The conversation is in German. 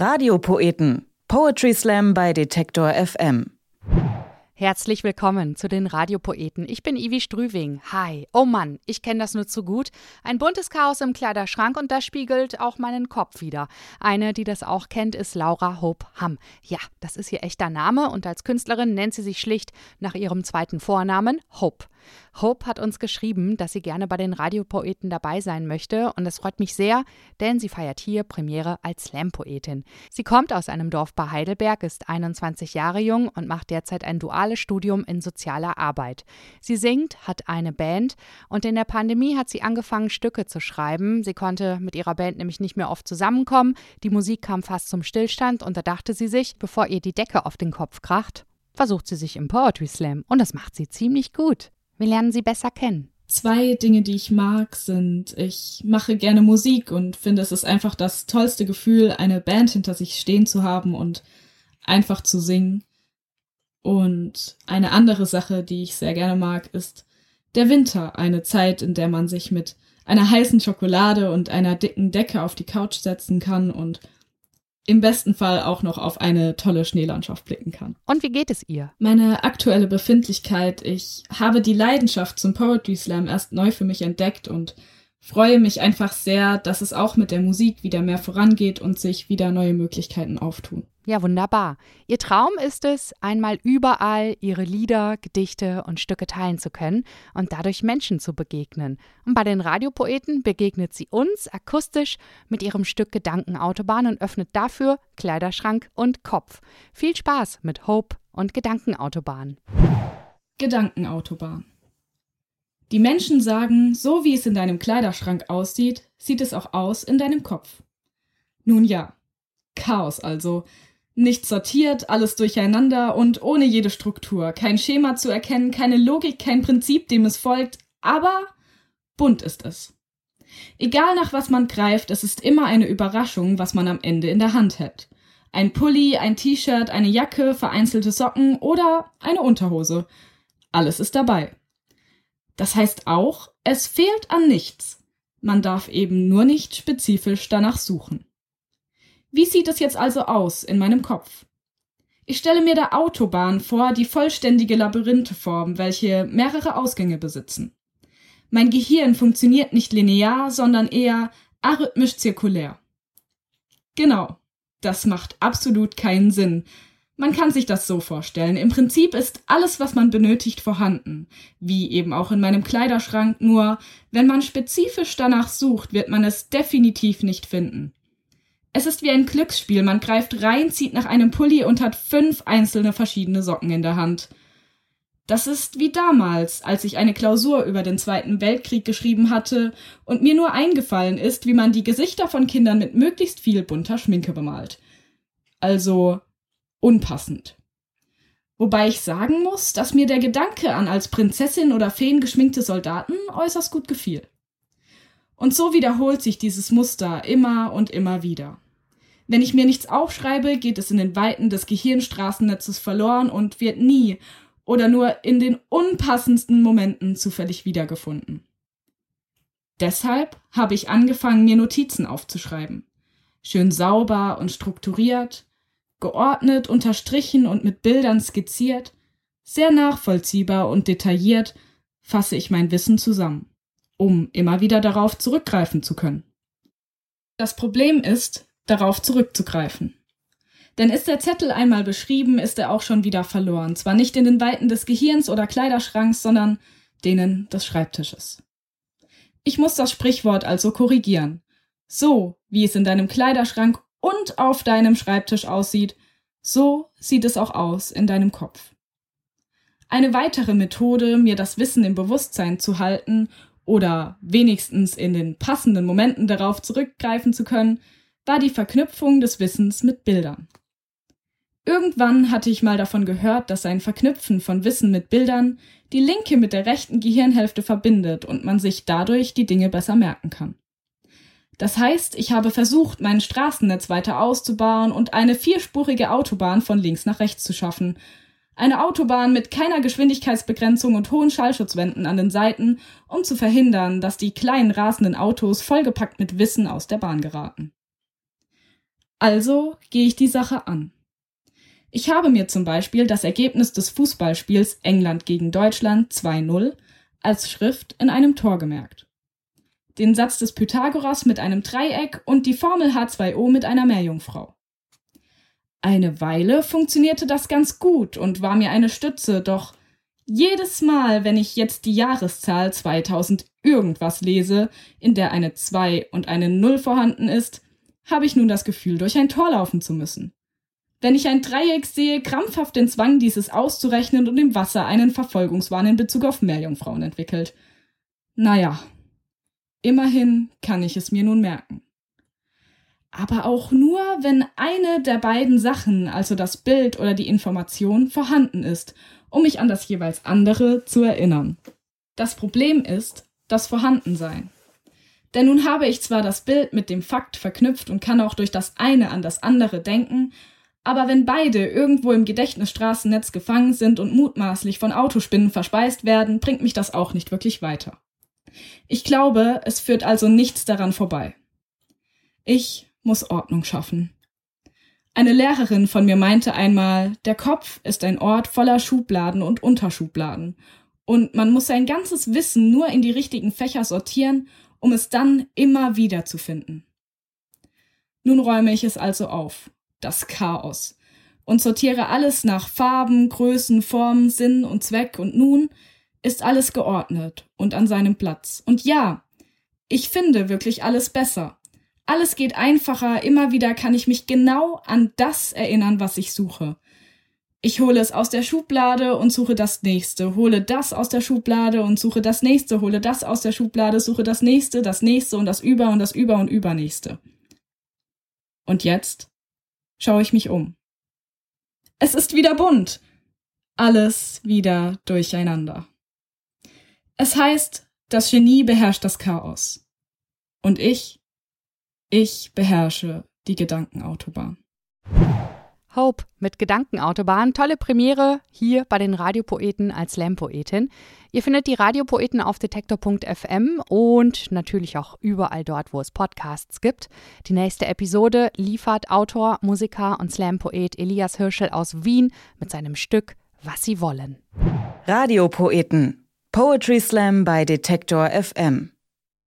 Radiopoeten. Poetry Slam bei Detektor FM. Herzlich willkommen zu den Radiopoeten. Ich bin Ivi Strüving. Hi. Oh Mann, ich kenne das nur zu gut. Ein buntes Chaos im Kleiderschrank und das spiegelt auch meinen Kopf wieder. Eine, die das auch kennt, ist Laura Hope Hamm. Ja, das ist ihr echter Name und als Künstlerin nennt sie sich schlicht nach ihrem zweiten Vornamen Hope. Hope hat uns geschrieben, dass sie gerne bei den Radiopoeten dabei sein möchte und das freut mich sehr, denn sie feiert hier Premiere als Slam-Poetin. Sie kommt aus einem Dorf bei Heidelberg, ist 21 Jahre jung und macht derzeit ein duales Studium in sozialer Arbeit. Sie singt, hat eine Band und in der Pandemie hat sie angefangen, Stücke zu schreiben. Sie konnte mit ihrer Band nämlich nicht mehr oft zusammenkommen. Die Musik kam fast zum Stillstand und da dachte sie sich, bevor ihr die Decke auf den Kopf kracht, versucht sie sich im Poetry Slam und das macht sie ziemlich gut. Wir lernen sie besser kennen. Zwei Dinge, die ich mag, sind, ich mache gerne Musik und finde, es ist einfach das tollste Gefühl, eine Band hinter sich stehen zu haben und einfach zu singen. Und eine andere Sache, die ich sehr gerne mag, ist der Winter, eine Zeit, in der man sich mit einer heißen Schokolade und einer dicken Decke auf die Couch setzen kann und im besten Fall auch noch auf eine tolle Schneelandschaft blicken kann. Und wie geht es ihr? Meine aktuelle Befindlichkeit, ich habe die Leidenschaft zum Poetry Slam erst neu für mich entdeckt und freue mich einfach sehr, dass es auch mit der Musik wieder mehr vorangeht und sich wieder neue Möglichkeiten auftun. Ja, wunderbar. Ihr Traum ist es, einmal überall ihre Lieder, Gedichte und Stücke teilen zu können und dadurch Menschen zu begegnen. Und bei den Radiopoeten begegnet sie uns akustisch mit ihrem Stück Gedankenautobahn und öffnet dafür Kleiderschrank und Kopf. Viel Spaß mit Hope und Gedankenautobahn. Gedankenautobahn. Die Menschen sagen, so wie es in deinem Kleiderschrank aussieht, sieht es auch aus in deinem Kopf. Nun ja, Chaos also. Nicht sortiert, alles durcheinander und ohne jede Struktur, kein Schema zu erkennen, keine Logik, kein Prinzip, dem es folgt, aber bunt ist es. Egal nach was man greift, es ist immer eine Überraschung, was man am Ende in der Hand hält. Ein Pulli, ein T-Shirt, eine Jacke, vereinzelte Socken oder eine Unterhose. Alles ist dabei. Das heißt auch, es fehlt an nichts. Man darf eben nur nicht spezifisch danach suchen. Wie sieht es jetzt also aus in meinem Kopf? Ich stelle mir der Autobahn vor, die vollständige Labyrinthe welche mehrere Ausgänge besitzen. Mein Gehirn funktioniert nicht linear, sondern eher arrhythmisch zirkulär. Genau, das macht absolut keinen Sinn. Man kann sich das so vorstellen. Im Prinzip ist alles, was man benötigt, vorhanden. Wie eben auch in meinem Kleiderschrank, nur wenn man spezifisch danach sucht, wird man es definitiv nicht finden. Es ist wie ein Glücksspiel. Man greift rein, zieht nach einem Pulli und hat fünf einzelne verschiedene Socken in der Hand. Das ist wie damals, als ich eine Klausur über den Zweiten Weltkrieg geschrieben hatte und mir nur eingefallen ist, wie man die Gesichter von Kindern mit möglichst viel bunter Schminke bemalt. Also unpassend. Wobei ich sagen muss, dass mir der Gedanke an als Prinzessin oder Feen geschminkte Soldaten äußerst gut gefiel. Und so wiederholt sich dieses Muster immer und immer wieder. Wenn ich mir nichts aufschreibe, geht es in den Weiten des Gehirnstraßennetzes verloren und wird nie oder nur in den unpassendsten Momenten zufällig wiedergefunden. Deshalb habe ich angefangen, mir Notizen aufzuschreiben. Schön sauber und strukturiert, geordnet, unterstrichen und mit Bildern skizziert, sehr nachvollziehbar und detailliert fasse ich mein Wissen zusammen um immer wieder darauf zurückgreifen zu können. Das Problem ist, darauf zurückzugreifen. Denn ist der Zettel einmal beschrieben, ist er auch schon wieder verloren. Zwar nicht in den Weiten des Gehirns oder Kleiderschranks, sondern denen des Schreibtisches. Ich muss das Sprichwort also korrigieren. So, wie es in deinem Kleiderschrank und auf deinem Schreibtisch aussieht, so sieht es auch aus in deinem Kopf. Eine weitere Methode, mir das Wissen im Bewusstsein zu halten oder wenigstens in den passenden Momenten darauf zurückgreifen zu können, war die Verknüpfung des Wissens mit Bildern. Irgendwann hatte ich mal davon gehört, dass ein Verknüpfen von Wissen mit Bildern die linke mit der rechten Gehirnhälfte verbindet und man sich dadurch die Dinge besser merken kann. Das heißt, ich habe versucht, mein Straßennetz weiter auszubauen und eine vierspurige Autobahn von links nach rechts zu schaffen, eine Autobahn mit keiner Geschwindigkeitsbegrenzung und hohen Schallschutzwänden an den Seiten, um zu verhindern, dass die kleinen rasenden Autos vollgepackt mit Wissen aus der Bahn geraten. Also gehe ich die Sache an. Ich habe mir zum Beispiel das Ergebnis des Fußballspiels England gegen Deutschland 2-0 als Schrift in einem Tor gemerkt. Den Satz des Pythagoras mit einem Dreieck und die Formel H2O mit einer Meerjungfrau. Eine Weile funktionierte das ganz gut und war mir eine Stütze, doch jedes Mal, wenn ich jetzt die Jahreszahl 2000 irgendwas lese, in der eine 2 und eine 0 vorhanden ist, habe ich nun das Gefühl, durch ein Tor laufen zu müssen. Wenn ich ein Dreieck sehe, krampfhaft den Zwang, dieses auszurechnen und im Wasser einen Verfolgungswahn in Bezug auf Meerjungfrauen entwickelt. Naja, immerhin kann ich es mir nun merken. Aber auch nur, wenn eine der beiden Sachen, also das Bild oder die Information, vorhanden ist, um mich an das jeweils andere zu erinnern. Das Problem ist das Vorhandensein. Denn nun habe ich zwar das Bild mit dem Fakt verknüpft und kann auch durch das eine an das andere denken, aber wenn beide irgendwo im Gedächtnisstraßennetz gefangen sind und mutmaßlich von Autospinnen verspeist werden, bringt mich das auch nicht wirklich weiter. Ich glaube, es führt also nichts daran vorbei. Ich muss Ordnung schaffen. Eine Lehrerin von mir meinte einmal, der Kopf ist ein Ort voller Schubladen und Unterschubladen, und man muss sein ganzes Wissen nur in die richtigen Fächer sortieren, um es dann immer wieder zu finden. Nun räume ich es also auf das Chaos und sortiere alles nach Farben, Größen, Formen, Sinn und Zweck und nun ist alles geordnet und an seinem Platz. Und ja, ich finde wirklich alles besser. Alles geht einfacher, immer wieder kann ich mich genau an das erinnern, was ich suche. Ich hole es aus der Schublade und suche das nächste, hole das aus der Schublade und suche das nächste, hole das aus der Schublade, suche das nächste, das nächste und das über und das über und übernächste. Und jetzt schaue ich mich um. Es ist wieder bunt. Alles wieder durcheinander. Es heißt, das Genie beherrscht das Chaos. Und ich, ich beherrsche die Gedankenautobahn. Hope mit Gedankenautobahn. Tolle Premiere hier bei den Radiopoeten als Slam-Poetin. Ihr findet die Radiopoeten auf detektor.fm und natürlich auch überall dort, wo es Podcasts gibt. Die nächste Episode liefert Autor, Musiker und Slam-Poet Elias Hirschel aus Wien mit seinem Stück Was sie wollen. Radiopoeten. Poetry Slam bei Detektor FM.